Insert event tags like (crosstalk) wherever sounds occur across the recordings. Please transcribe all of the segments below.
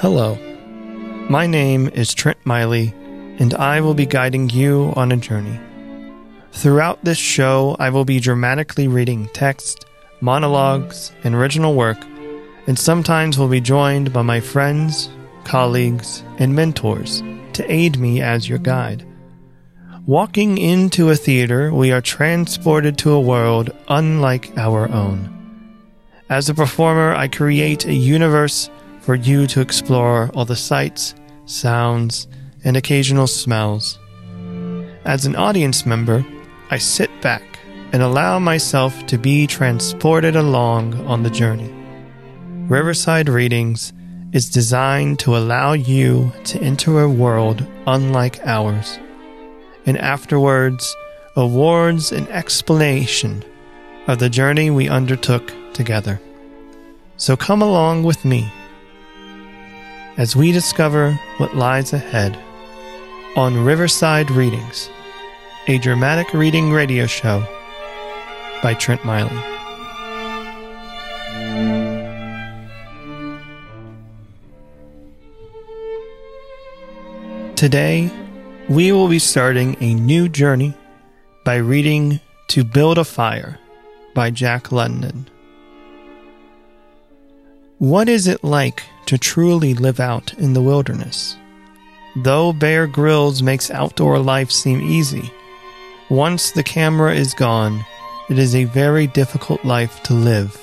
Hello, my name is Trent Miley, and I will be guiding you on a journey. Throughout this show, I will be dramatically reading text, monologues, and original work, and sometimes will be joined by my friends, colleagues, and mentors to aid me as your guide. Walking into a theater, we are transported to a world unlike our own. As a performer, I create a universe for you to explore all the sights, sounds, and occasional smells. As an audience member, I sit back and allow myself to be transported along on the journey. Riverside Readings is designed to allow you to enter a world unlike ours, and afterwards, awards an explanation of the journey we undertook together. So come along with me as we discover what lies ahead on Riverside Readings, a dramatic reading radio show by Trent Miley. Today, we will be starting a new journey by reading To Build a Fire by Jack London. What is it like to truly live out in the wilderness? Though Bear Grylls makes outdoor life seem easy, once the camera is gone, it is a very difficult life to live.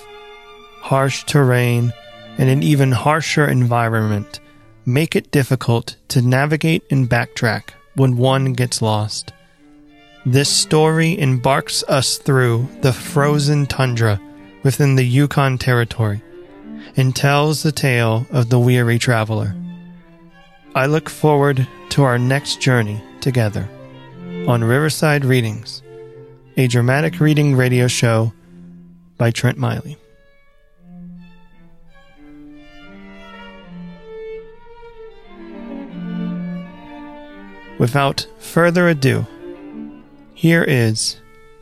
Harsh terrain and an even harsher environment make it difficult to navigate and backtrack when one gets lost. This story embarks us through the frozen tundra within the Yukon Territory and tells the tale of the weary traveler. I look forward to our next journey together on Riverside Readings, a dramatic reading radio show by Trent Miley. Without further ado, here is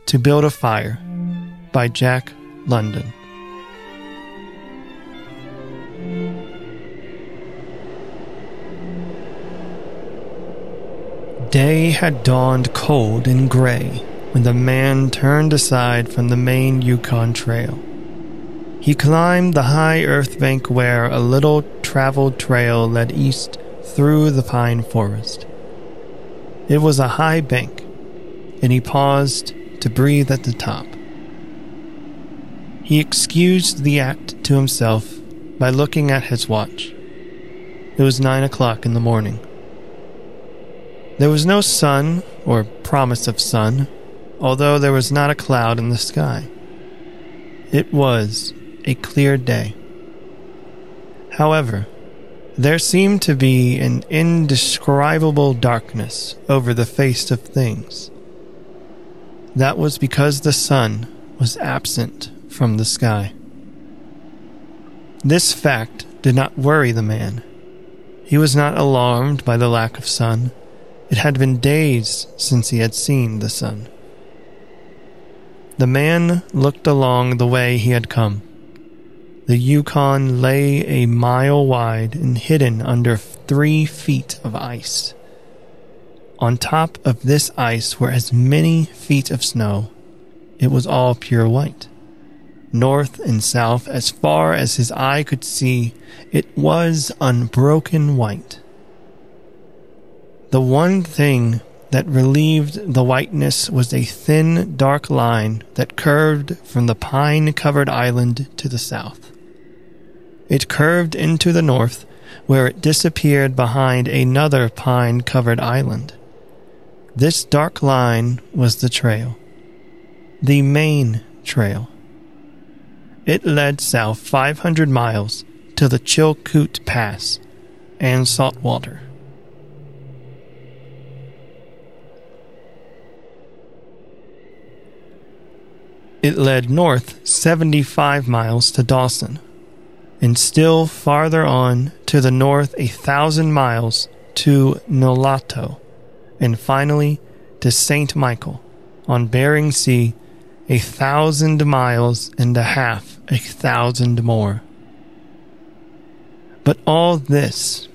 To Build a Fire by Jack London. Day had dawned cold and gray when the man turned aside from the main Yukon Trail. He climbed the high earth bank where a little traveled trail led east through the pine forest. It was a high bank, and he paused to breathe at the top. He excused the act to himself by looking at his watch. It was nine o'clock in the morning. There was no sun or promise of sun, although there was not a cloud in the sky. It was a clear day. However, there seemed to be an indescribable darkness over the face of things. That was because the sun was absent from the sky. This fact did not worry the man. He was not alarmed by the lack of sun it had been days since he had seen the sun. The man looked along the way he had come. The Yukon lay a mile wide and hidden under three feet of ice. On top of this ice were as many feet of snow. It was all pure white. North and south, as far as his eye could see, it was unbroken white. The one thing that relieved the whiteness was a thin, dark line that curved from the pine covered island to the south. It curved into the north, where it disappeared behind another pine covered island. This dark line was the trail, the main trail. It led south 500 miles to the Chilkoot Pass and Saltwater. It led north 75 miles to Dawson, and still farther on to the north a thousand miles to Nulato, and finally to St. Michael on Bering Sea, a thousand miles and a half, a thousand more. But all this,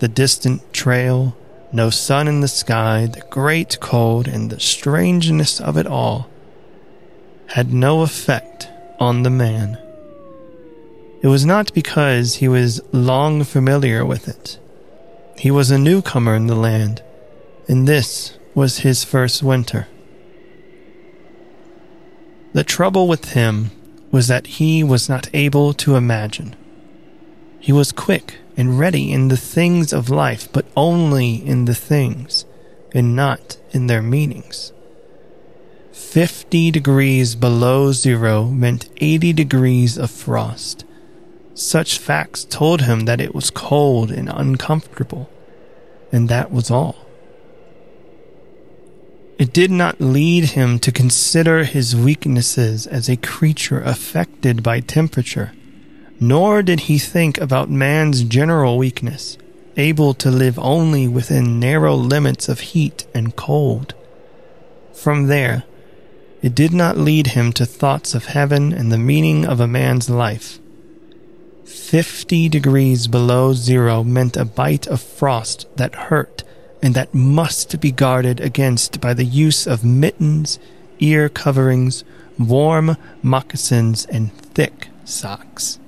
the distant trail, no sun in the sky, the great cold, and the strangeness of it all, had no effect on the man. It was not because he was long familiar with it. He was a newcomer in the land, and this was his first winter. The trouble with him was that he was not able to imagine. He was quick and ready in the things of life, but only in the things, and not in their meanings. 50 degrees below zero meant 80 degrees of frost. Such facts told him that it was cold and uncomfortable, and that was all. It did not lead him to consider his weaknesses as a creature affected by temperature, nor did he think about man's general weakness, able to live only within narrow limits of heat and cold. From there, it did not lead him to thoughts of heaven and the meaning of a man's life. Fifty degrees below zero meant a bite of frost that hurt and that must be guarded against by the use of mittens, ear coverings, warm moccasins, and thick socks.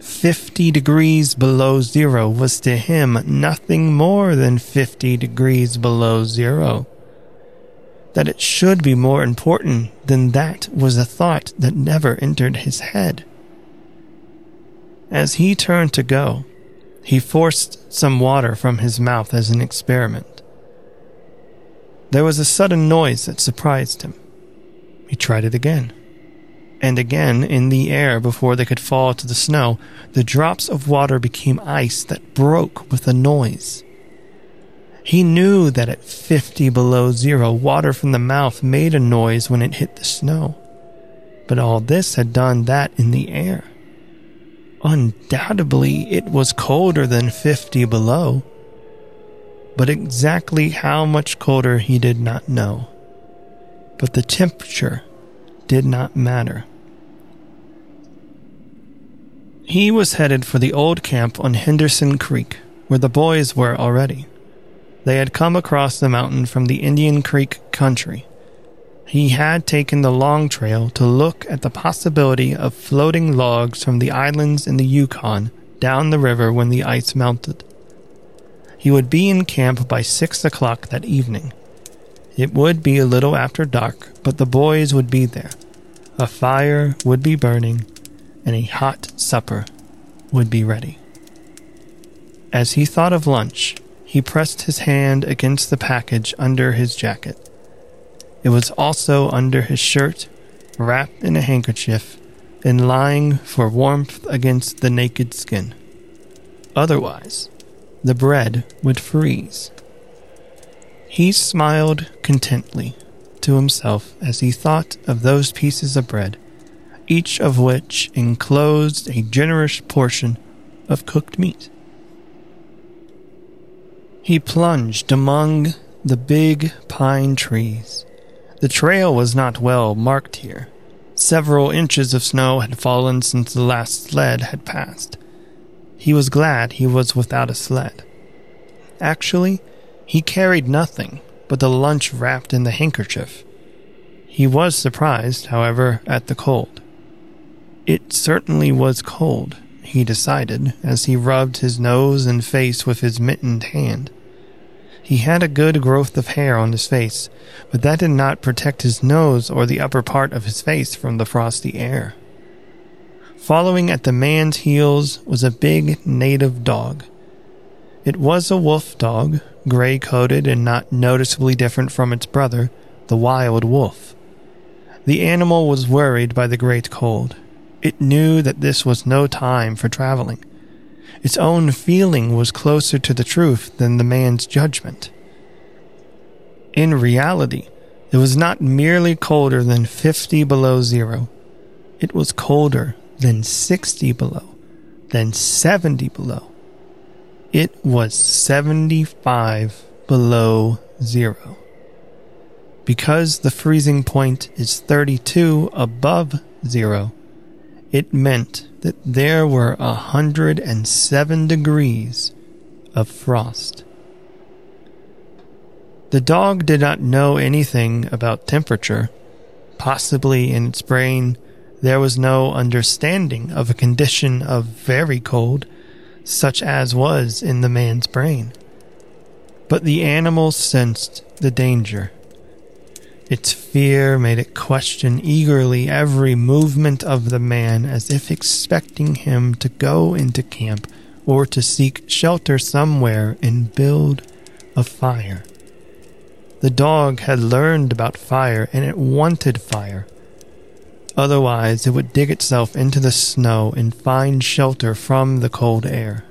Fifty degrees below zero was to him nothing more than fifty degrees below zero. That it should be more important than that was a thought that never entered his head. As he turned to go, he forced some water from his mouth as an experiment. There was a sudden noise that surprised him. He tried it again. And again, in the air before they could fall to the snow, the drops of water became ice that broke with a noise. He knew that at 50 below zero, water from the mouth made a noise when it hit the snow. But all this had done that in the air. Undoubtedly, it was colder than 50 below. But exactly how much colder he did not know. But the temperature did not matter. He was headed for the old camp on Henderson Creek, where the boys were already. They had come across the mountain from the Indian Creek country. He had taken the long trail to look at the possibility of floating logs from the islands in the Yukon down the river when the ice melted. He would be in camp by six o'clock that evening. It would be a little after dark, but the boys would be there. A fire would be burning, and a hot supper would be ready. As he thought of lunch, he pressed his hand against the package under his jacket. It was also under his shirt, wrapped in a handkerchief, and lying for warmth against the naked skin. Otherwise, the bread would freeze. He smiled contently to himself as he thought of those pieces of bread, each of which enclosed a generous portion of cooked meat. He plunged among the big pine trees. The trail was not well marked here. Several inches of snow had fallen since the last sled had passed. He was glad he was without a sled. Actually, he carried nothing but the lunch wrapped in the handkerchief. He was surprised, however, at the cold. It certainly was cold, he decided as he rubbed his nose and face with his mittened hand. He had a good growth of hair on his face, but that did not protect his nose or the upper part of his face from the frosty air. Following at the man's heels was a big native dog. It was a wolf dog, gray coated and not noticeably different from its brother, the wild wolf. The animal was worried by the great cold. It knew that this was no time for traveling. Its own feeling was closer to the truth than the man's judgment. In reality, it was not merely colder than 50 below zero. It was colder than 60 below, than 70 below. It was 75 below zero. Because the freezing point is 32 above zero, it meant that there were a hundred and seven degrees of frost. The dog did not know anything about temperature. Possibly in its brain, there was no understanding of a condition of very cold, such as was in the man's brain. But the animal sensed the danger. Its fear made it question eagerly every movement of the man as if expecting him to go into camp or to seek shelter somewhere and build a fire. The dog had learned about fire and it wanted fire. Otherwise, it would dig itself into the snow and find shelter from the cold air.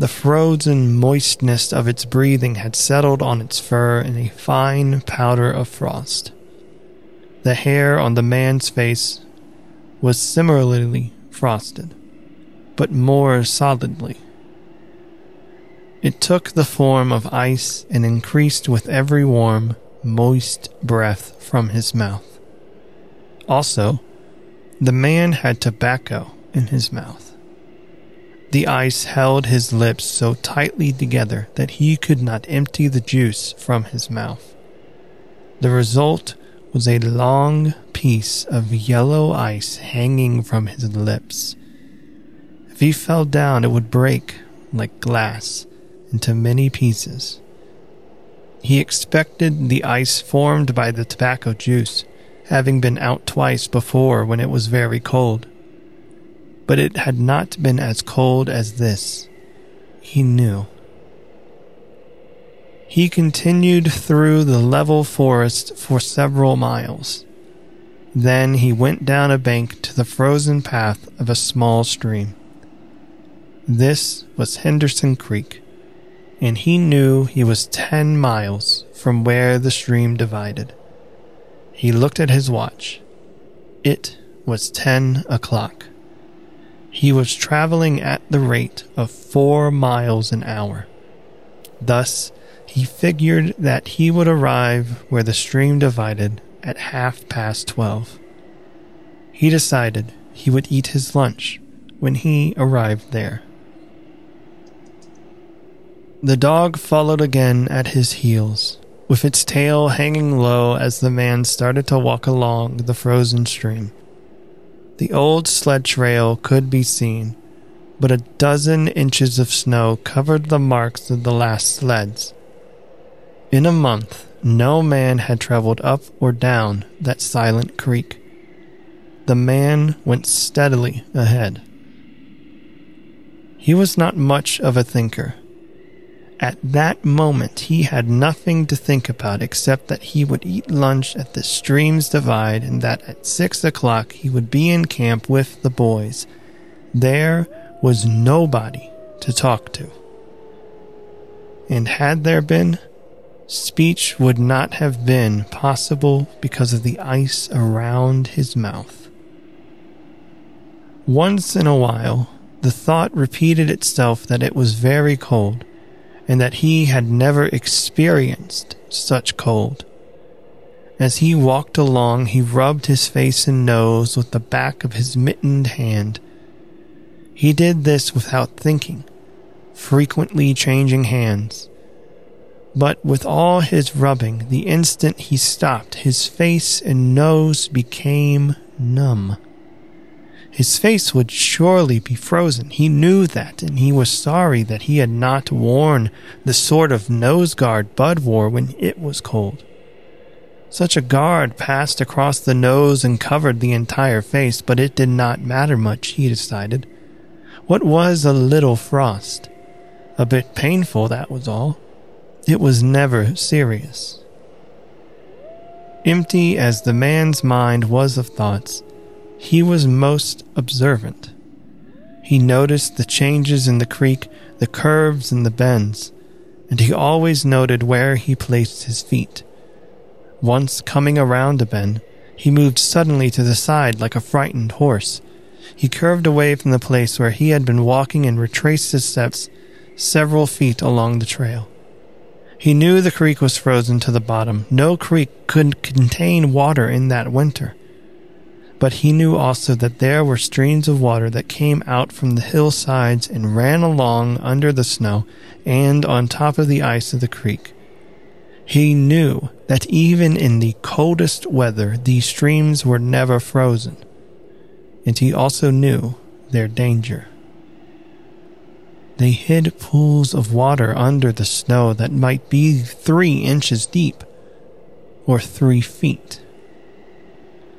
The frozen moistness of its breathing had settled on its fur in a fine powder of frost. The hair on the man's face was similarly frosted, but more solidly. It took the form of ice and increased with every warm, moist breath from his mouth. Also, the man had tobacco in his mouth. The ice held his lips so tightly together that he could not empty the juice from his mouth. The result was a long piece of yellow ice hanging from his lips. If he fell down, it would break like glass into many pieces. He expected the ice formed by the tobacco juice, having been out twice before when it was very cold. But it had not been as cold as this. He knew. He continued through the level forest for several miles. Then he went down a bank to the frozen path of a small stream. This was Henderson Creek and he knew he was ten miles from where the stream divided. He looked at his watch. It was ten o'clock. He was traveling at the rate of four miles an hour. Thus, he figured that he would arrive where the stream divided at half past twelve. He decided he would eat his lunch when he arrived there. The dog followed again at his heels, with its tail hanging low as the man started to walk along the frozen stream. The old sled trail could be seen, but a dozen inches of snow covered the marks of the last sleds. In a month, no man had traveled up or down that silent creek. The man went steadily ahead. He was not much of a thinker at that moment, he had nothing to think about except that he would eat lunch at the stream's divide and that at six o'clock he would be in camp with the boys. There was nobody to talk to. And had there been, speech would not have been possible because of the ice around his mouth. Once in a while, the thought repeated itself that it was very cold and that he had never experienced such cold. As he walked along, he rubbed his face and nose with the back of his mittened hand. He did this without thinking, frequently changing hands. But with all his rubbing, the instant he stopped, his face and nose became numb. His face would surely be frozen. He knew that, and he was sorry that he had not worn the sort of nose guard Bud wore when it was cold. Such a guard passed across the nose and covered the entire face, but it did not matter much, he decided. What was a little frost? A bit painful, that was all. It was never serious. Empty as the man's mind was of thoughts, he was most observant. He noticed the changes in the creek, the curves and the bends, and he always noted where he placed his feet. Once coming around a bend, he moved suddenly to the side like a frightened horse. He curved away from the place where he had been walking and retraced his steps several feet along the trail. He knew the creek was frozen to the bottom. No creek could contain water in that winter. But he knew also that there were streams of water that came out from the hillsides and ran along under the snow and on top of the ice of the creek. He knew that even in the coldest weather, these streams were never frozen. And he also knew their danger. They hid pools of water under the snow that might be three inches deep or three feet.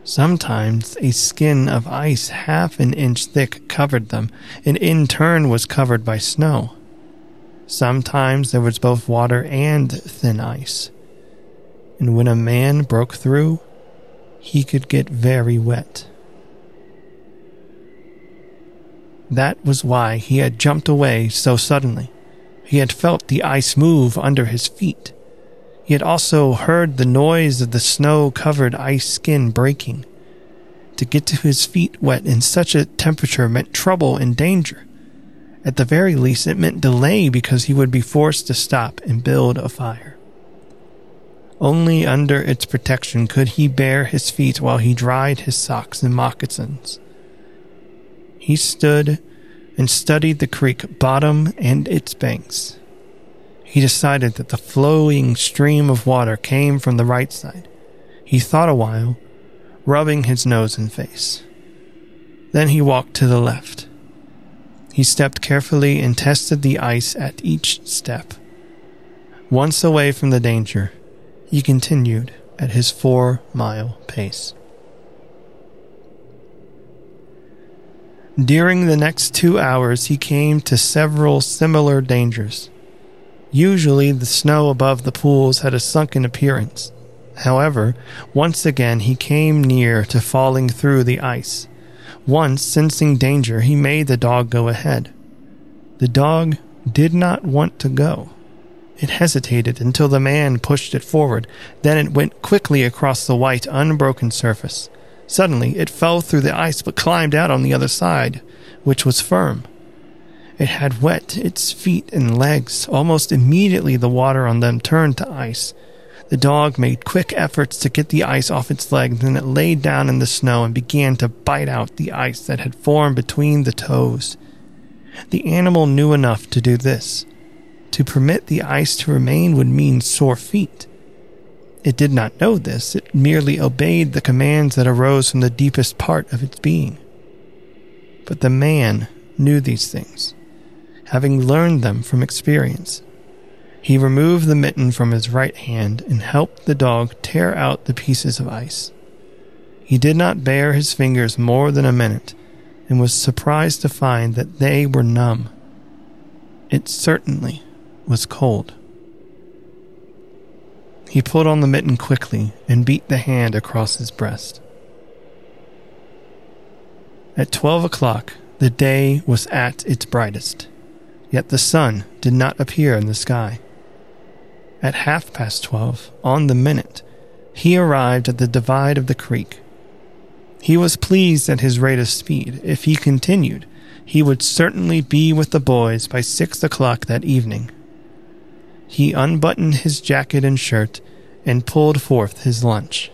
Sometimes a skin of ice half an inch thick covered them, and in turn was covered by snow. Sometimes there was both water and thin ice. And when a man broke through, he could get very wet. That was why he had jumped away so suddenly. He had felt the ice move under his feet. He had also heard the noise of the snow covered ice skin breaking. To get to his feet wet in such a temperature meant trouble and danger. At the very least, it meant delay because he would be forced to stop and build a fire. Only under its protection could he bare his feet while he dried his socks and moccasins. He stood and studied the creek bottom and its banks. He decided that the flowing stream of water came from the right side. He thought a while, rubbing his nose and face. Then he walked to the left. He stepped carefully and tested the ice at each step. Once away from the danger, he continued at his four mile pace. During the next two hours, he came to several similar dangers. Usually, the snow above the pools had a sunken appearance. However, once again he came near to falling through the ice. Once, sensing danger, he made the dog go ahead. The dog did not want to go. It hesitated until the man pushed it forward. Then it went quickly across the white, unbroken surface. Suddenly, it fell through the ice but climbed out on the other side, which was firm. It had wet its feet and legs. Almost immediately, the water on them turned to ice. The dog made quick efforts to get the ice off its legs, then it lay down in the snow and began to bite out the ice that had formed between the toes. The animal knew enough to do this. To permit the ice to remain would mean sore feet. It did not know this, it merely obeyed the commands that arose from the deepest part of its being. But the man knew these things, having learned them from experience. He removed the mitten from his right hand and helped the dog tear out the pieces of ice. He did not bare his fingers more than a minute and was surprised to find that they were numb. It certainly was cold. He pulled on the mitten quickly and beat the hand across his breast. At twelve o'clock, the day was at its brightest, yet the sun did not appear in the sky. At half past twelve, on the minute, he arrived at the divide of the creek. He was pleased at his rate of speed. If he continued, he would certainly be with the boys by six o'clock that evening. He unbuttoned his jacket and shirt and pulled forth his lunch.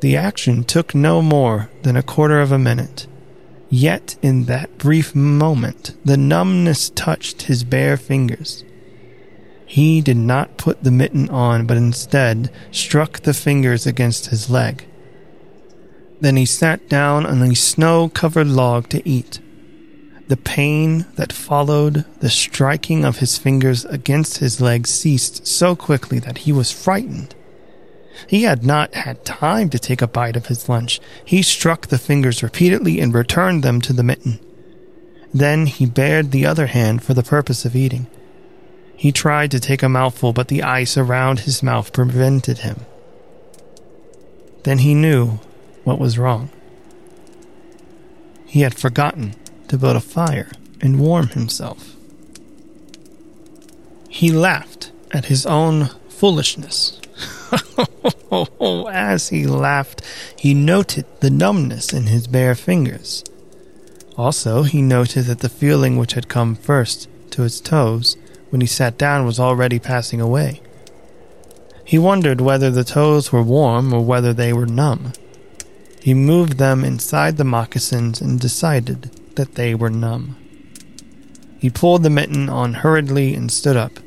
The action took no more than a quarter of a minute. Yet in that brief moment, the numbness touched his bare fingers. He did not put the mitten on, but instead struck the fingers against his leg. Then he sat down on a snow covered log to eat. The pain that followed the striking of his fingers against his leg ceased so quickly that he was frightened. He had not had time to take a bite of his lunch. He struck the fingers repeatedly and returned them to the mitten. Then he bared the other hand for the purpose of eating. He tried to take a mouthful, but the ice around his mouth prevented him. Then he knew what was wrong. He had forgotten to build a fire and warm himself. He laughed at his own foolishness. (laughs) Oh, as he laughed, he noted the numbness in his bare fingers. Also, he noted that the feeling which had come first to his toes when he sat down was already passing away. He wondered whether the toes were warm or whether they were numb. He moved them inside the moccasins and decided that they were numb. He pulled the mitten on hurriedly and stood up.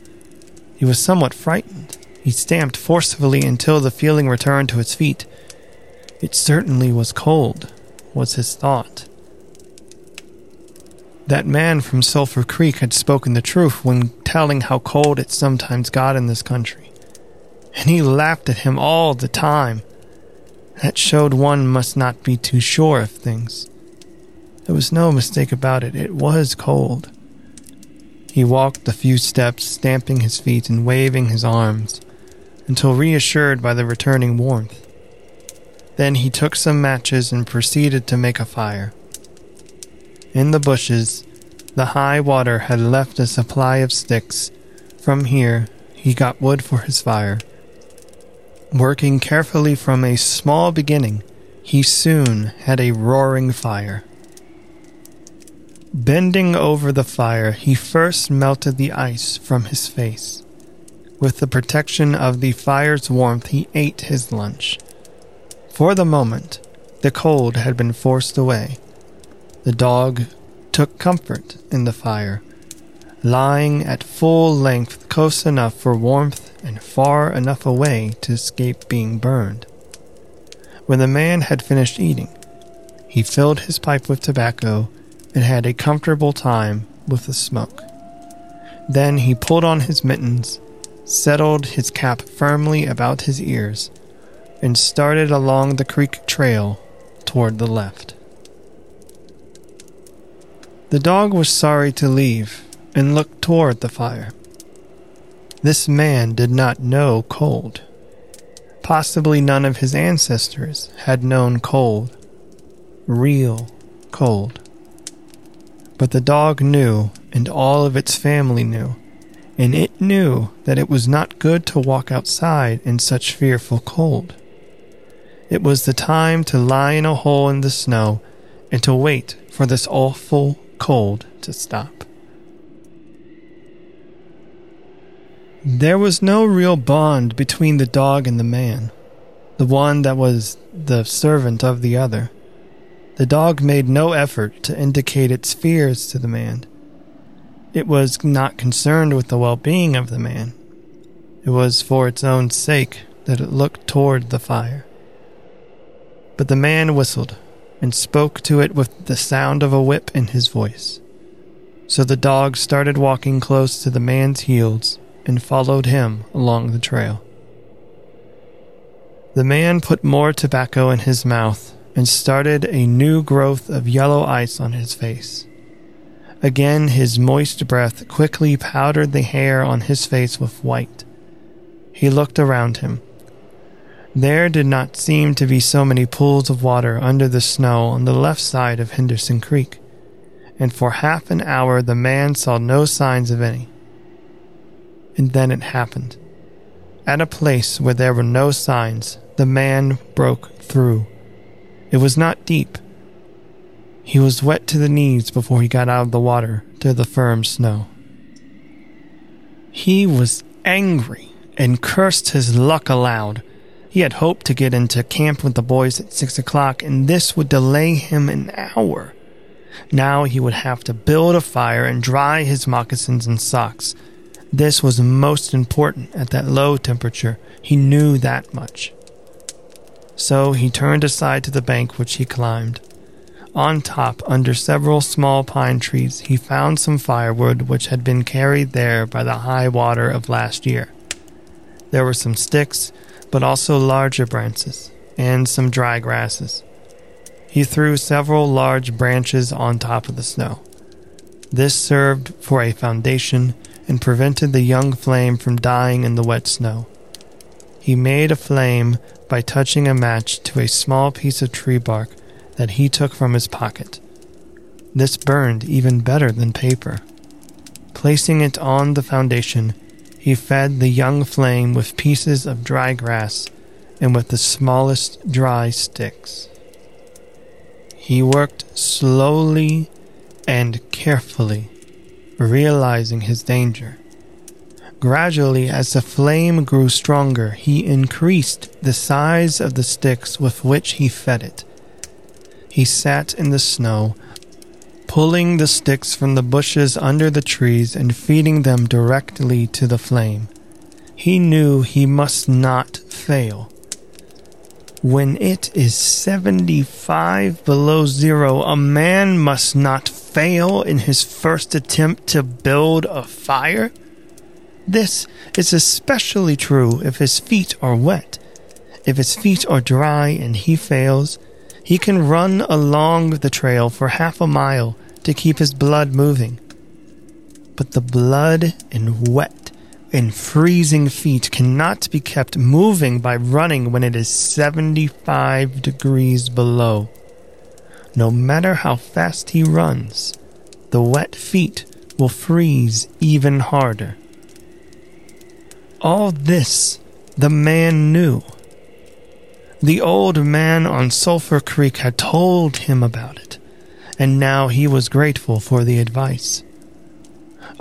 He was somewhat frightened. He stamped forcefully until the feeling returned to his feet. It certainly was cold, was his thought. That man from Sulphur Creek had spoken the truth when telling how cold it sometimes got in this country. And he laughed at him all the time. That showed one must not be too sure of things. There was no mistake about it, it was cold. He walked a few steps, stamping his feet and waving his arms, until reassured by the returning warmth. Then he took some matches and proceeded to make a fire. In the bushes, the high water had left a supply of sticks. From here, he got wood for his fire. Working carefully from a small beginning, he soon had a roaring fire. Bending over the fire, he first melted the ice from his face. With the protection of the fire's warmth, he ate his lunch. For the moment, the cold had been forced away. The dog took comfort in the fire, lying at full length close enough for warmth and far enough away to escape being burned. When the man had finished eating, he filled his pipe with tobacco and had a comfortable time with the smoke. Then he pulled on his mittens, settled his cap firmly about his ears, and started along the creek trail toward the left. The dog was sorry to leave and looked toward the fire. This man did not know cold. Possibly none of his ancestors had known cold. Real cold. But the dog knew, and all of its family knew, and it knew that it was not good to walk outside in such fearful cold. It was the time to lie in a hole in the snow and to wait for this awful cold to stop. There was no real bond between the dog and the man, the one that was the servant of the other. The dog made no effort to indicate its fears to the man. It was not concerned with the well being of the man. It was for its own sake that it looked toward the fire. But the man whistled and spoke to it with the sound of a whip in his voice. So the dog started walking close to the man's heels and followed him along the trail. The man put more tobacco in his mouth and started a new growth of yellow ice on his face. Again, his moist breath quickly powdered the hair on his face with white. He looked around him. There did not seem to be so many pools of water under the snow on the left side of Henderson Creek, and for half an hour the man saw no signs of any. And then it happened. At a place where there were no signs, the man broke through. It was not deep. He was wet to the knees before he got out of the water to the firm snow. He was angry and cursed his luck aloud. He had hoped to get into camp with the boys at six o'clock, and this would delay him an hour. Now he would have to build a fire and dry his moccasins and socks. This was most important at that low temperature. He knew that much. So he turned aside to the bank which he climbed. On top, under several small pine trees, he found some firewood which had been carried there by the high water of last year. There were some sticks, but also larger branches, and some dry grasses. He threw several large branches on top of the snow. This served for a foundation and prevented the young flame from dying in the wet snow. He made a flame by touching a match to a small piece of tree bark that he took from his pocket. This burned even better than paper. Placing it on the foundation, he fed the young flame with pieces of dry grass and with the smallest dry sticks. He worked slowly and carefully, realizing his danger. Gradually, as the flame grew stronger, he increased the size of the sticks with which he fed it, he sat in the snow, pulling the sticks from the bushes under the trees and feeding them directly to the flame. He knew he must not fail. When it is 75 below zero, a man must not fail in his first attempt to build a fire. This is especially true if his feet are wet. If his feet are dry and he fails, he can run along the trail for half a mile to keep his blood moving. But the blood in wet and freezing feet cannot be kept moving by running when it is 75 degrees below. No matter how fast he runs, the wet feet will freeze even harder. All this the man knew. The old man on Sulphur Creek had told him about it, and now he was grateful for the advice.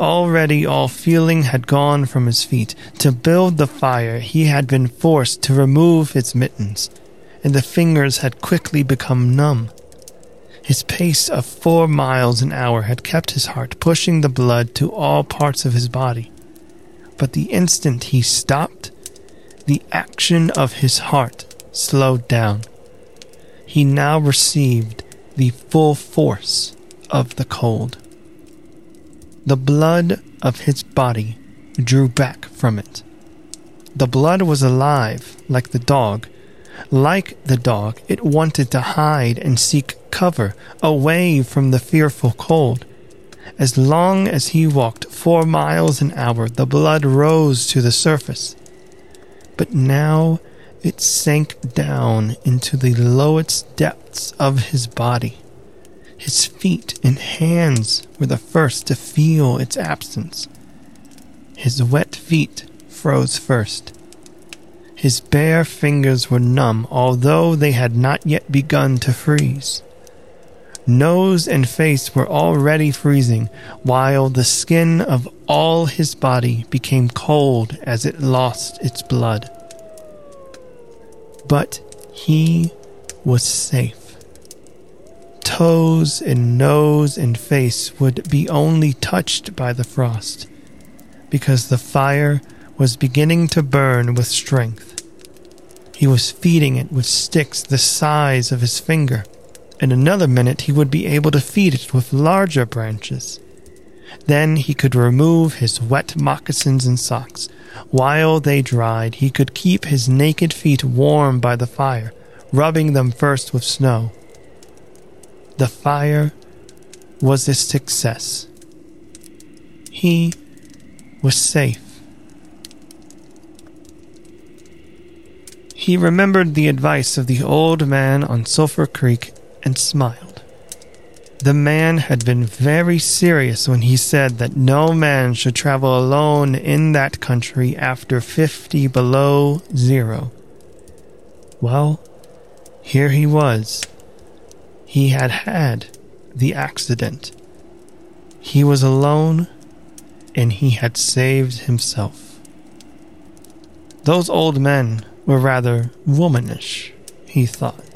Already all feeling had gone from his feet. To build the fire, he had been forced to remove his mittens, and the fingers had quickly become numb. His pace of four miles an hour had kept his heart pushing the blood to all parts of his body. But the instant he stopped, the action of his heart slowed down. He now received the full force of the cold. The blood of his body drew back from it. The blood was alive, like the dog. Like the dog, it wanted to hide and seek cover away from the fearful cold. As long as he walked four miles an hour, the blood rose to the surface. But now it sank down into the lowest depths of his body. His feet and hands were the first to feel its absence. His wet feet froze first. His bare fingers were numb, although they had not yet begun to freeze. Nose and face were already freezing, while the skin of all his body became cold as it lost its blood. But he was safe. Toes and nose and face would be only touched by the frost, because the fire was beginning to burn with strength. He was feeding it with sticks the size of his finger. In another minute, he would be able to feed it with larger branches. Then he could remove his wet moccasins and socks, while they dried, he could keep his naked feet warm by the fire, rubbing them first with snow. The fire was a success. He was safe. He remembered the advice of the old man on Sulphur Creek and smiled. The man had been very serious when he said that no man should travel alone in that country after 50 below zero. Well, here he was. He had had the accident. He was alone, and he had saved himself. Those old men were rather womanish, he thought.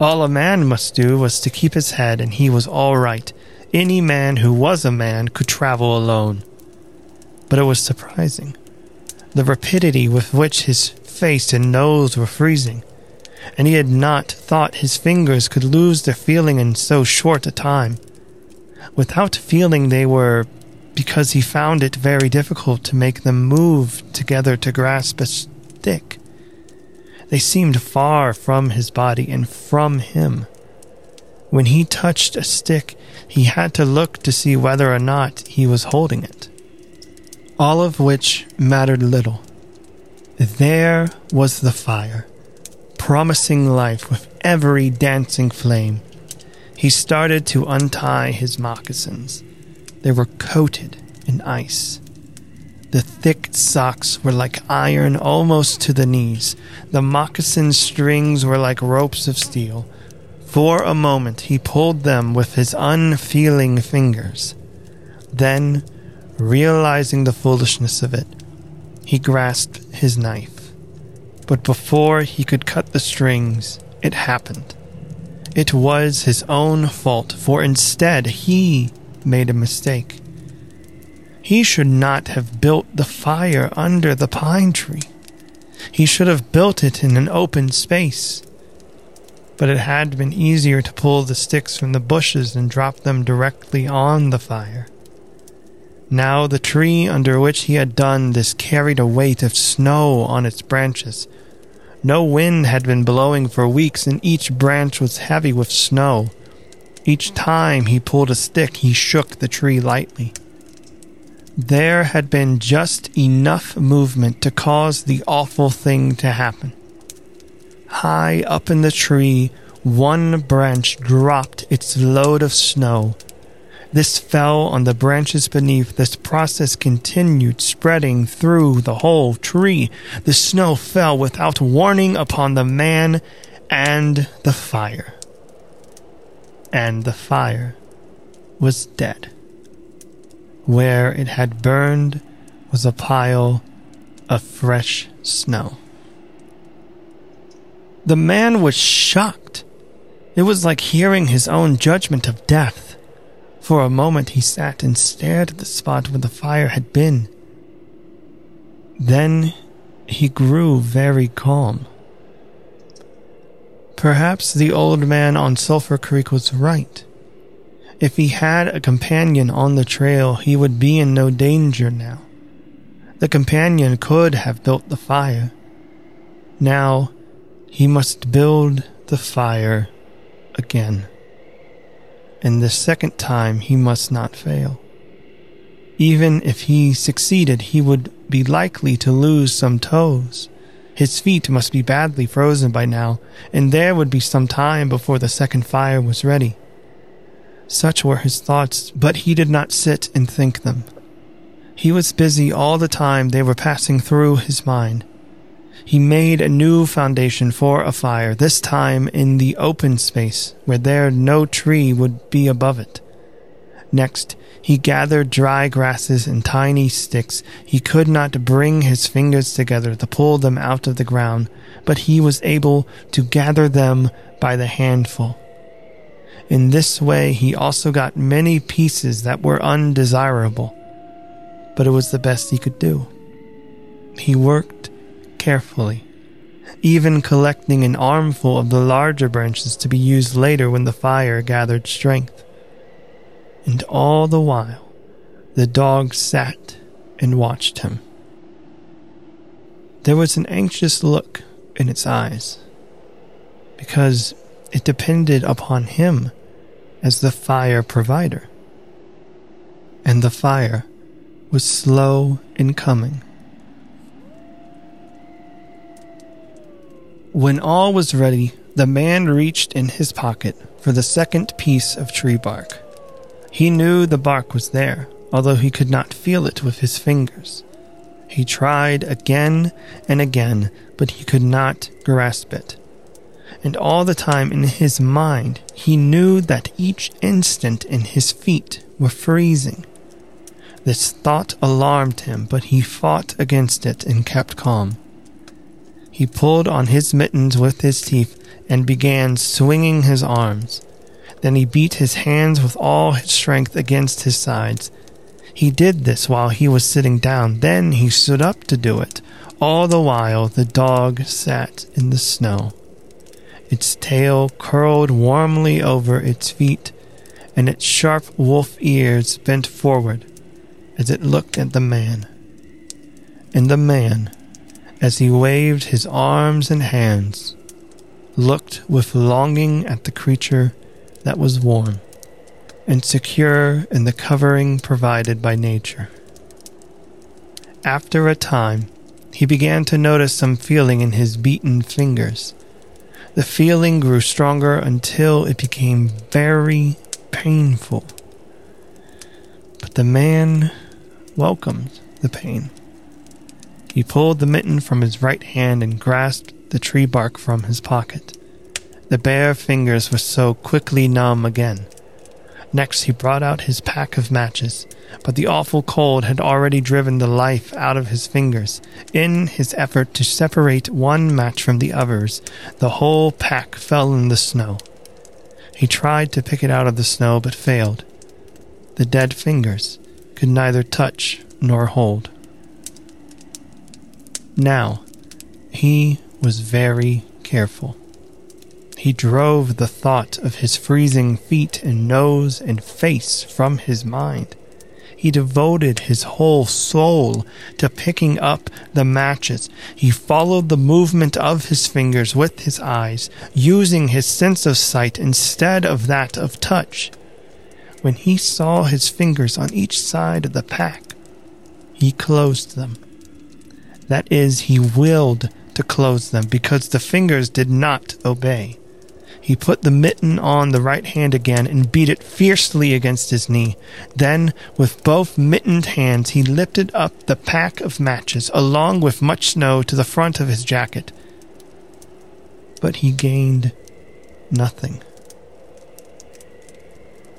All a man must do was to keep his head, and he was all right. Any man who was a man could travel alone. But it was surprising. The rapidity with which his face and nose were freezing, and he had not thought his fingers could lose their feeling in so short a time. Without feeling, they were because he found it very difficult to make them move together to grasp a stick. They seemed far from his body and from him. When he touched a stick, he had to look to see whether or not he was holding it. All of which mattered little. There was the fire, promising life with every dancing flame. He started to untie his moccasins. They were coated in ice. The thick socks were like iron almost to the knees. The moccasin strings were like ropes of steel. For a moment he pulled them with his unfeeling fingers. Then, realizing the foolishness of it, he grasped his knife. But before he could cut the strings, it happened. It was his own fault, for instead he made a mistake. He should not have built the fire under the pine tree. He should have built it in an open space. But it had been easier to pull the sticks from the bushes and drop them directly on the fire. Now the tree under which he had done this carried a weight of snow on its branches. No wind had been blowing for weeks, and each branch was heavy with snow. Each time he pulled a stick, he shook the tree lightly. There had been just enough movement to cause the awful thing to happen. High up in the tree, one branch dropped its load of snow. This fell on the branches beneath. This process continued, spreading through the whole tree. The snow fell without warning upon the man and the fire. And the fire was dead. Where it had burned was a pile of fresh snow. The man was shocked. It was like hearing his own judgment of death. For a moment he sat and stared at the spot where the fire had been. Then he grew very calm. Perhaps the old man on Sulphur Creek was right. If he had a companion on the trail, he would be in no danger now. The companion could have built the fire. Now he must build the fire again. And the second time he must not fail. Even if he succeeded, he would be likely to lose some toes. His feet must be badly frozen by now, and there would be some time before the second fire was ready. Such were his thoughts, but he did not sit and think them. He was busy all the time they were passing through his mind. He made a new foundation for a fire, this time in the open space where there no tree would be above it. Next, he gathered dry grasses and tiny sticks. He could not bring his fingers together to pull them out of the ground, but he was able to gather them by the handful. In this way, he also got many pieces that were undesirable, but it was the best he could do. He worked carefully, even collecting an armful of the larger branches to be used later when the fire gathered strength. And all the while, the dog sat and watched him. There was an anxious look in its eyes, because it depended upon him as the fire provider. And the fire was slow in coming. When all was ready, the man reached in his pocket for the second piece of tree bark. He knew the bark was there, although he could not feel it with his fingers. He tried again and again, but he could not grasp it and all the time in his mind he knew that each instant in his feet were freezing. This thought alarmed him, but he fought against it and kept calm. He pulled on his mittens with his teeth and began swinging his arms. Then he beat his hands with all his strength against his sides. He did this while he was sitting down. Then he stood up to do it. All the while the dog sat in the snow its tail curled warmly over its feet, and its sharp wolf ears bent forward as it looked at the man. And the man, as he waved his arms and hands, looked with longing at the creature that was warm and secure in the covering provided by nature. After a time, he began to notice some feeling in his beaten fingers the feeling grew stronger until it became very painful. But the man welcomed the pain. He pulled the mitten from his right hand and grasped the tree bark from his pocket. The bare fingers were so quickly numb again. Next, he brought out his pack of matches but the awful cold had already driven the life out of his fingers. In his effort to separate one match from the others, the whole pack fell in the snow. He tried to pick it out of the snow but failed. The dead fingers could neither touch nor hold. Now, he was very careful. He drove the thought of his freezing feet and nose and face from his mind. He devoted his whole soul to picking up the matches. He followed the movement of his fingers with his eyes, using his sense of sight instead of that of touch. When he saw his fingers on each side of the pack, he closed them. That is, he willed to close them because the fingers did not obey. He put the mitten on the right hand again and beat it fiercely against his knee. Then, with both mittened hands, he lifted up the pack of matches, along with much snow, to the front of his jacket. But he gained nothing.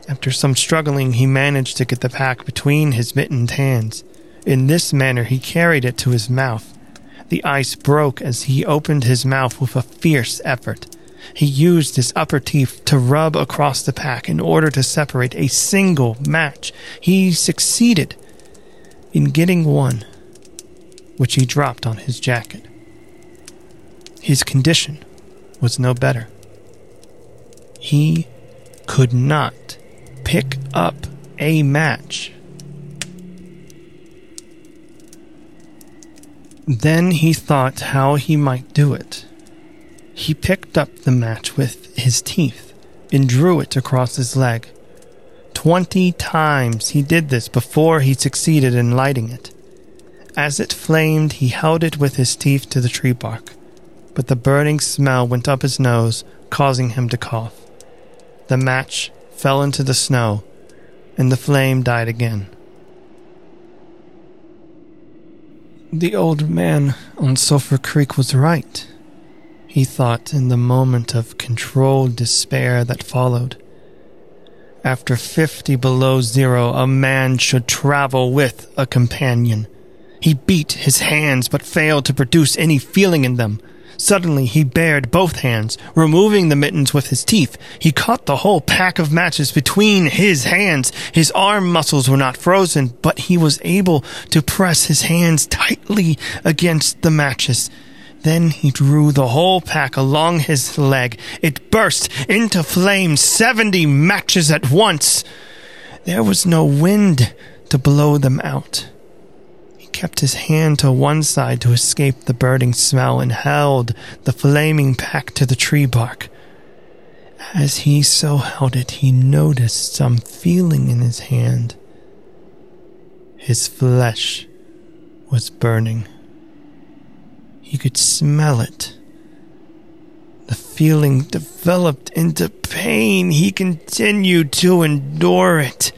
After some struggling, he managed to get the pack between his mittened hands. In this manner, he carried it to his mouth. The ice broke as he opened his mouth with a fierce effort. He used his upper teeth to rub across the pack in order to separate a single match. He succeeded in getting one, which he dropped on his jacket. His condition was no better. He could not pick up a match. Then he thought how he might do it. He picked up the match with his teeth and drew it across his leg. Twenty times he did this before he succeeded in lighting it. As it flamed, he held it with his teeth to the tree bark, but the burning smell went up his nose, causing him to cough. The match fell into the snow, and the flame died again. The old man on Sulphur Creek was right he thought in the moment of controlled despair that followed. After fifty below zero, a man should travel with a companion. He beat his hands but failed to produce any feeling in them. Suddenly he bared both hands, removing the mittens with his teeth. He caught the whole pack of matches between his hands. His arm muscles were not frozen, but he was able to press his hands tightly against the matches. Then he drew the whole pack along his leg. It burst into flame, seventy matches at once. There was no wind to blow them out. He kept his hand to one side to escape the burning smell and held the flaming pack to the tree bark. As he so held it, he noticed some feeling in his hand. His flesh was burning. He could smell it. The feeling developed into pain. He continued to endure it.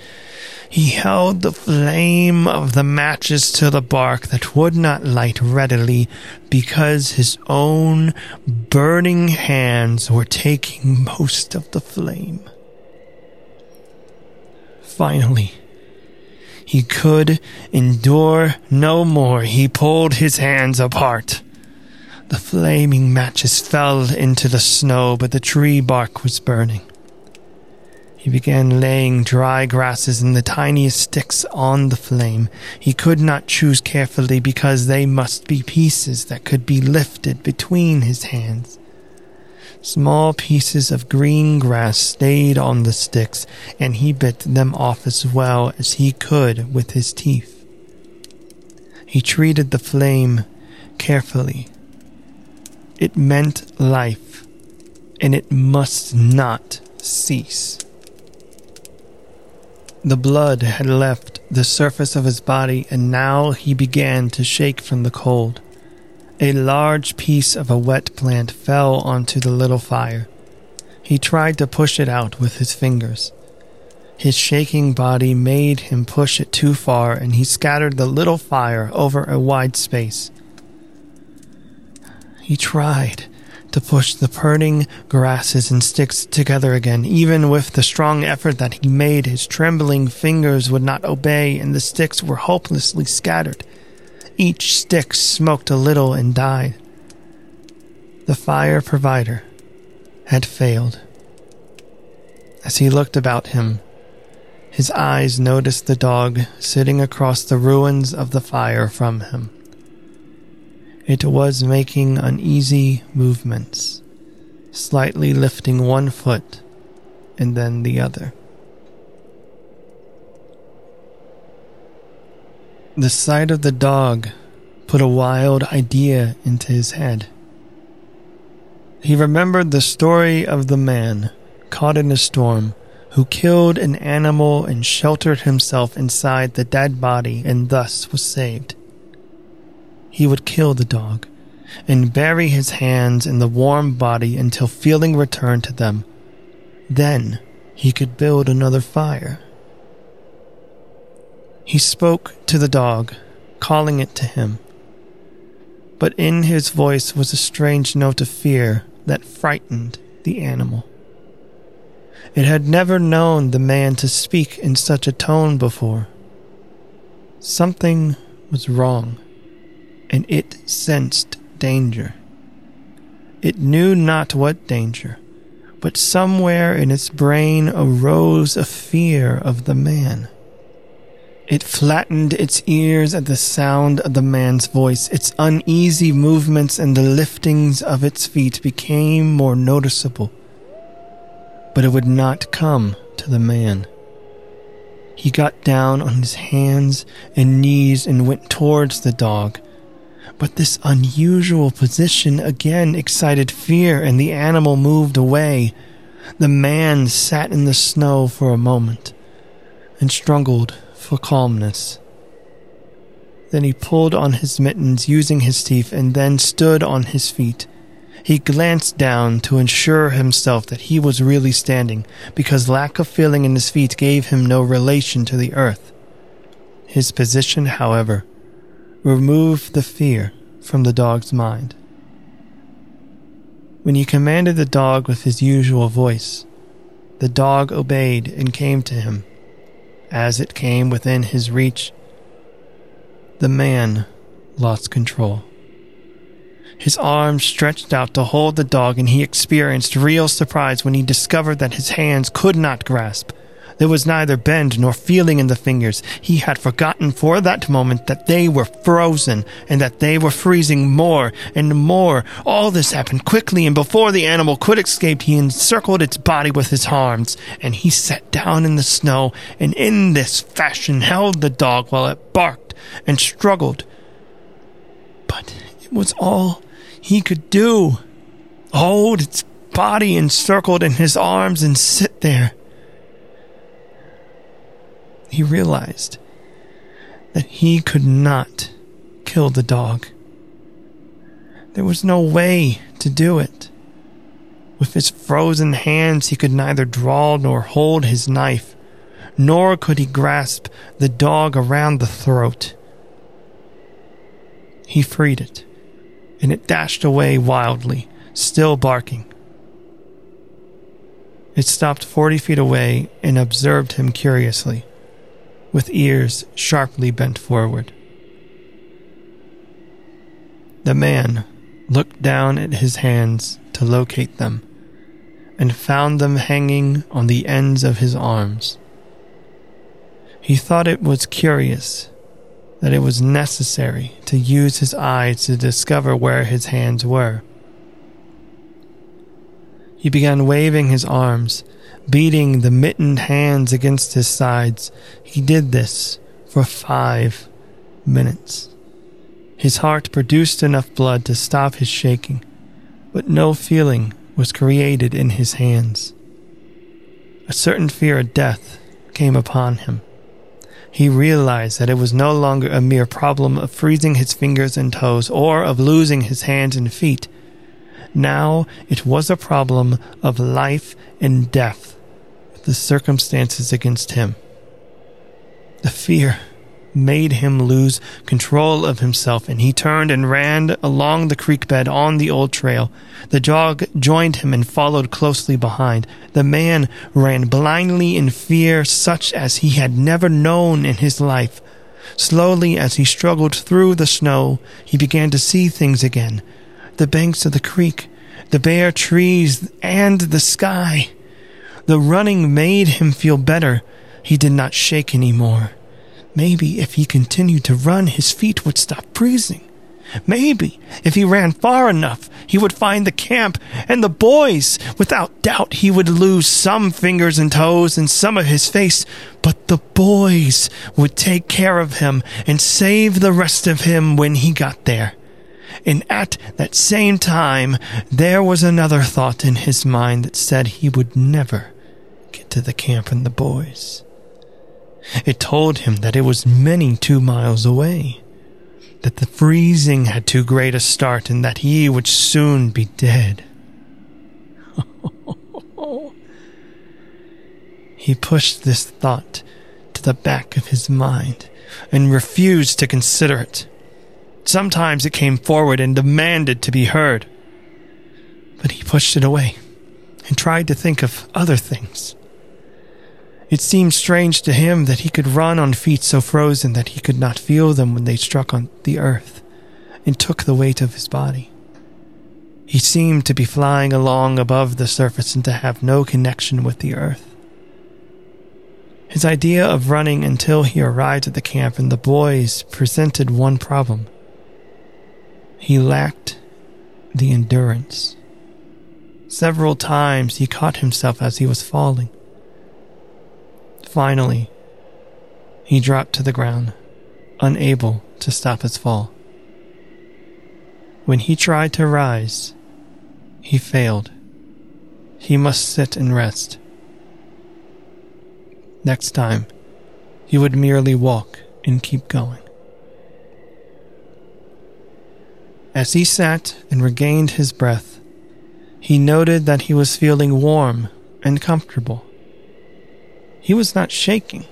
He held the flame of the matches to the bark that would not light readily because his own burning hands were taking most of the flame. Finally, he could endure no more. He pulled his hands apart. The flaming matches fell into the snow, but the tree bark was burning. He began laying dry grasses and the tiniest sticks on the flame. He could not choose carefully because they must be pieces that could be lifted between his hands. Small pieces of green grass stayed on the sticks, and he bit them off as well as he could with his teeth. He treated the flame carefully it meant life, and it must not cease. The blood had left the surface of his body, and now he began to shake from the cold. A large piece of a wet plant fell onto the little fire. He tried to push it out with his fingers. His shaking body made him push it too far, and he scattered the little fire over a wide space. He tried to push the burning grasses and sticks together again. Even with the strong effort that he made, his trembling fingers would not obey, and the sticks were hopelessly scattered. Each stick smoked a little and died. The fire provider had failed. As he looked about him, his eyes noticed the dog sitting across the ruins of the fire from him. It was making uneasy movements, slightly lifting one foot and then the other. The sight of the dog put a wild idea into his head. He remembered the story of the man caught in a storm who killed an animal and sheltered himself inside the dead body and thus was saved. He would kill the dog and bury his hands in the warm body until feeling returned to them. Then he could build another fire. He spoke to the dog, calling it to him. But in his voice was a strange note of fear that frightened the animal. It had never known the man to speak in such a tone before. Something was wrong, and it sensed danger. It knew not what danger, but somewhere in its brain arose a fear of the man. It flattened its ears at the sound of the man's voice. Its uneasy movements and the liftings of its feet became more noticeable. But it would not come to the man. He got down on his hands and knees and went towards the dog. But this unusual position again excited fear, and the animal moved away. The man sat in the snow for a moment and struggled for calmness. Then he pulled on his mittens using his teeth and then stood on his feet. He glanced down to ensure himself that he was really standing, because lack of feeling in his feet gave him no relation to the earth. His position, however, removed the fear from the dog's mind. When he commanded the dog with his usual voice, the dog obeyed and came to him as it came within his reach, the man lost control. His arms stretched out to hold the dog, and he experienced real surprise when he discovered that his hands could not grasp there was neither bend nor feeling in the fingers. He had forgotten for that moment that they were frozen and that they were freezing more and more. All this happened quickly, and before the animal could escape, he encircled its body with his arms, and he sat down in the snow and in this fashion held the dog while it barked and struggled. But it was all he could do. Hold its body encircled in his arms and sit there he realized that he could not kill the dog. There was no way to do it. With his frozen hands, he could neither draw nor hold his knife, nor could he grasp the dog around the throat. He freed it, and it dashed away wildly, still barking. It stopped forty feet away and observed him curiously with ears sharply bent forward. The man looked down at his hands to locate them and found them hanging on the ends of his arms. He thought it was curious that it was necessary to use his eyes to discover where his hands were. He began waving his arms beating the mittened hands against his sides. He did this for five minutes. His heart produced enough blood to stop his shaking, but no feeling was created in his hands. A certain fear of death came upon him. He realized that it was no longer a mere problem of freezing his fingers and toes or of losing his hands and feet. Now it was a problem of life and death the circumstances against him. The fear made him lose control of himself, and he turned and ran along the creek bed on the old trail. The dog joined him and followed closely behind. The man ran blindly in fear such as he had never known in his life. Slowly, as he struggled through the snow, he began to see things again the banks of the creek, the bare trees, and the sky. The running made him feel better. He did not shake any more. Maybe if he continued to run, his feet would stop freezing. Maybe if he ran far enough, he would find the camp and the boys. Without doubt, he would lose some fingers and toes and some of his face, but the boys would take care of him and save the rest of him when he got there. And at that same time, there was another thought in his mind that said he would never get to the camp and the boys. It told him that it was many two miles away, that the freezing had too great a start, and that he would soon be dead. (laughs) he pushed this thought to the back of his mind and refused to consider it. Sometimes it came forward and demanded to be heard. But he pushed it away and tried to think of other things. It seemed strange to him that he could run on feet so frozen that he could not feel them when they struck on the earth and took the weight of his body. He seemed to be flying along above the surface and to have no connection with the earth. His idea of running until he arrived at the camp and the boys presented one problem. He lacked the endurance. Several times he caught himself as he was falling. Finally, he dropped to the ground, unable to stop his fall. When he tried to rise, he failed. He must sit and rest. Next time, he would merely walk and keep going. As he sat and regained his breath, he noted that he was feeling warm and comfortable. He was not shaking,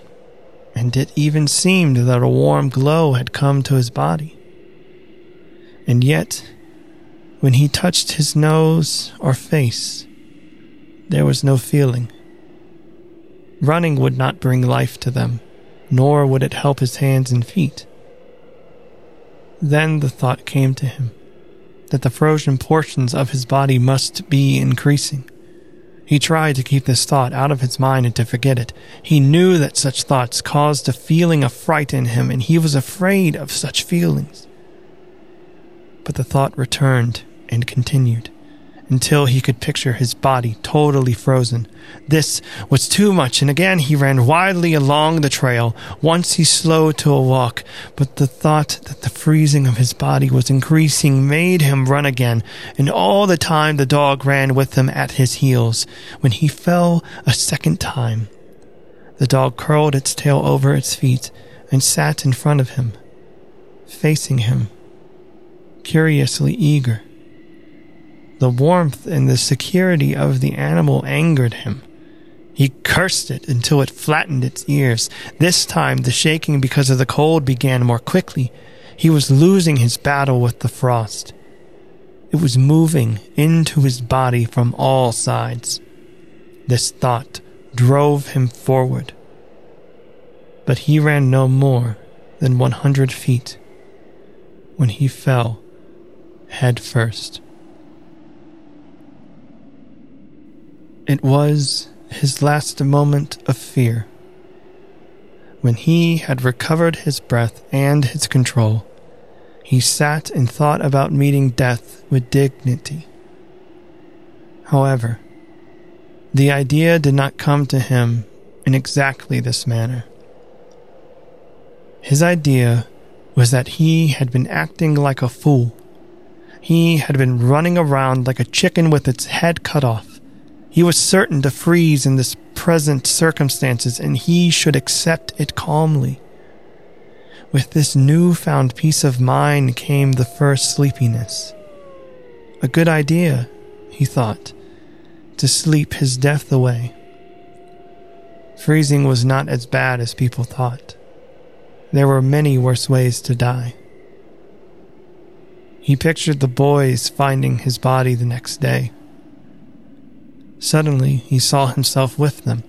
and it even seemed that a warm glow had come to his body. And yet, when he touched his nose or face, there was no feeling. Running would not bring life to them, nor would it help his hands and feet. Then the thought came to him that the frozen portions of his body must be increasing. He tried to keep this thought out of his mind and to forget it. He knew that such thoughts caused a feeling of fright in him, and he was afraid of such feelings. But the thought returned and continued until he could picture his body totally frozen. This was too much, and again he ran wildly along the trail. Once he slowed to a walk, but the thought that the freezing of his body was increasing made him run again, and all the time the dog ran with him at his heels. When he fell a second time, the dog curled its tail over its feet and sat in front of him, facing him, curiously eager. The warmth and the security of the animal angered him. He cursed it until it flattened its ears. This time, the shaking because of the cold began more quickly. He was losing his battle with the frost. It was moving into his body from all sides. This thought drove him forward. But he ran no more than 100 feet when he fell head first. It was his last moment of fear. When he had recovered his breath and his control, he sat and thought about meeting death with dignity. However, the idea did not come to him in exactly this manner. His idea was that he had been acting like a fool. He had been running around like a chicken with its head cut off. He was certain to freeze in this present circumstances, and he should accept it calmly. With this new-found peace of mind came the first sleepiness. A good idea, he thought, to sleep his death away. Freezing was not as bad as people thought. There were many worse ways to die. He pictured the boys finding his body the next day. Suddenly, he saw himself with them,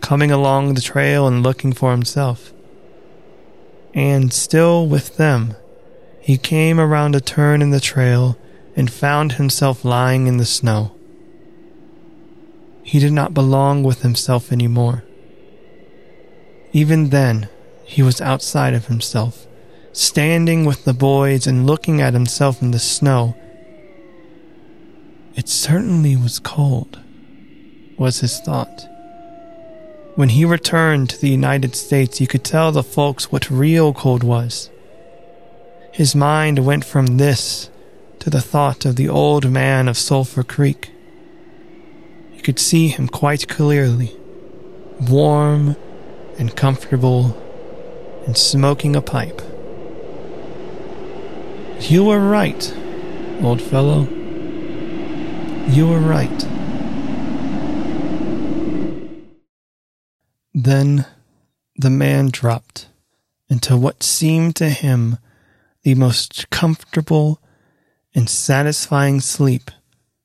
coming along the trail and looking for himself. And still with them, he came around a turn in the trail and found himself lying in the snow. he did not belong with himself anymore. Even then, he was outside of himself, standing with the boys and looking at himself in the snow. It certainly was cold, was his thought. When he returned to the United States, he could tell the folks what real cold was. His mind went from this to the thought of the old man of Sulphur Creek. He could see him quite clearly, warm and comfortable and smoking a pipe. You were right, old fellow. You were right. Then the man dropped into what seemed to him the most comfortable and satisfying sleep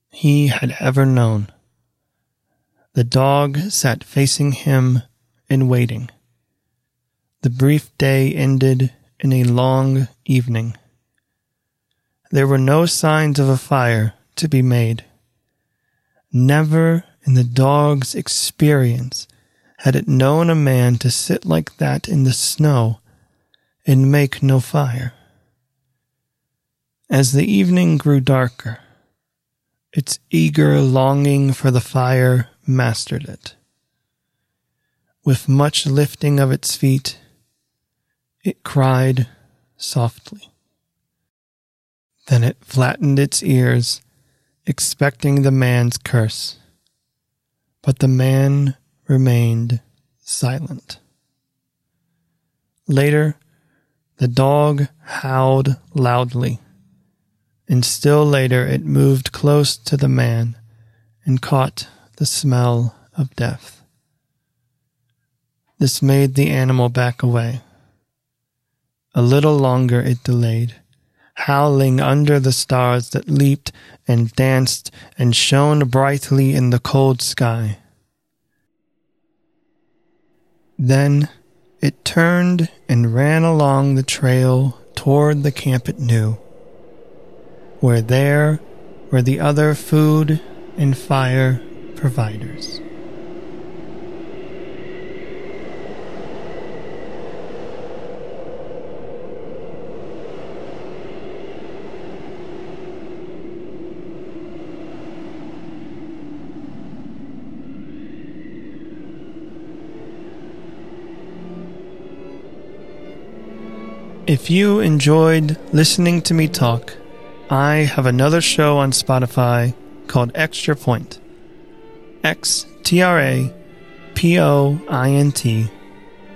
he had ever known. The dog sat facing him and waiting. The brief day ended in a long evening. There were no signs of a fire to be made. Never in the dog's experience had it known a man to sit like that in the snow and make no fire. As the evening grew darker, its eager longing for the fire mastered it. With much lifting of its feet, it cried softly. Then it flattened its ears, expecting the man's curse. But the man remained silent. Later, the dog howled loudly, and still later it moved close to the man and caught the smell of death. This made the animal back away. A little longer it delayed, howling under the stars that leaped and danced and shone brightly in the cold sky. Then it turned and ran along the trail toward the camp it knew, where there were the other food and fire providers. If you enjoyed listening to me talk, I have another show on Spotify called Xtra Point. X T R A P O I N T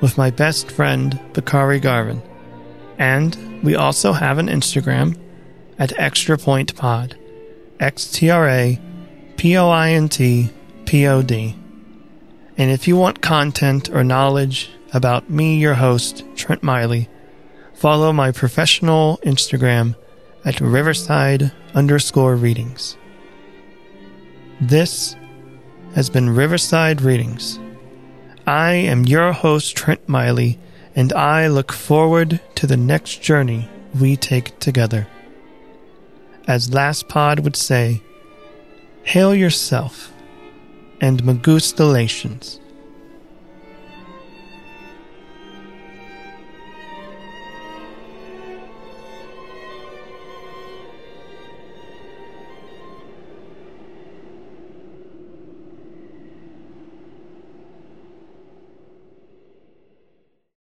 with my best friend Bakari Garvin. And we also have an Instagram at Xtra Point Pod. X T R A P O I N T P O D. And if you want content or knowledge about me, your host, Trent Miley, follow my professional Instagram at Riverside underscore readings. This has been Riverside Readings. I am your host, Trent Miley, and I look forward to the next journey we take together. As Last Pod would say, hail yourself and magustalations.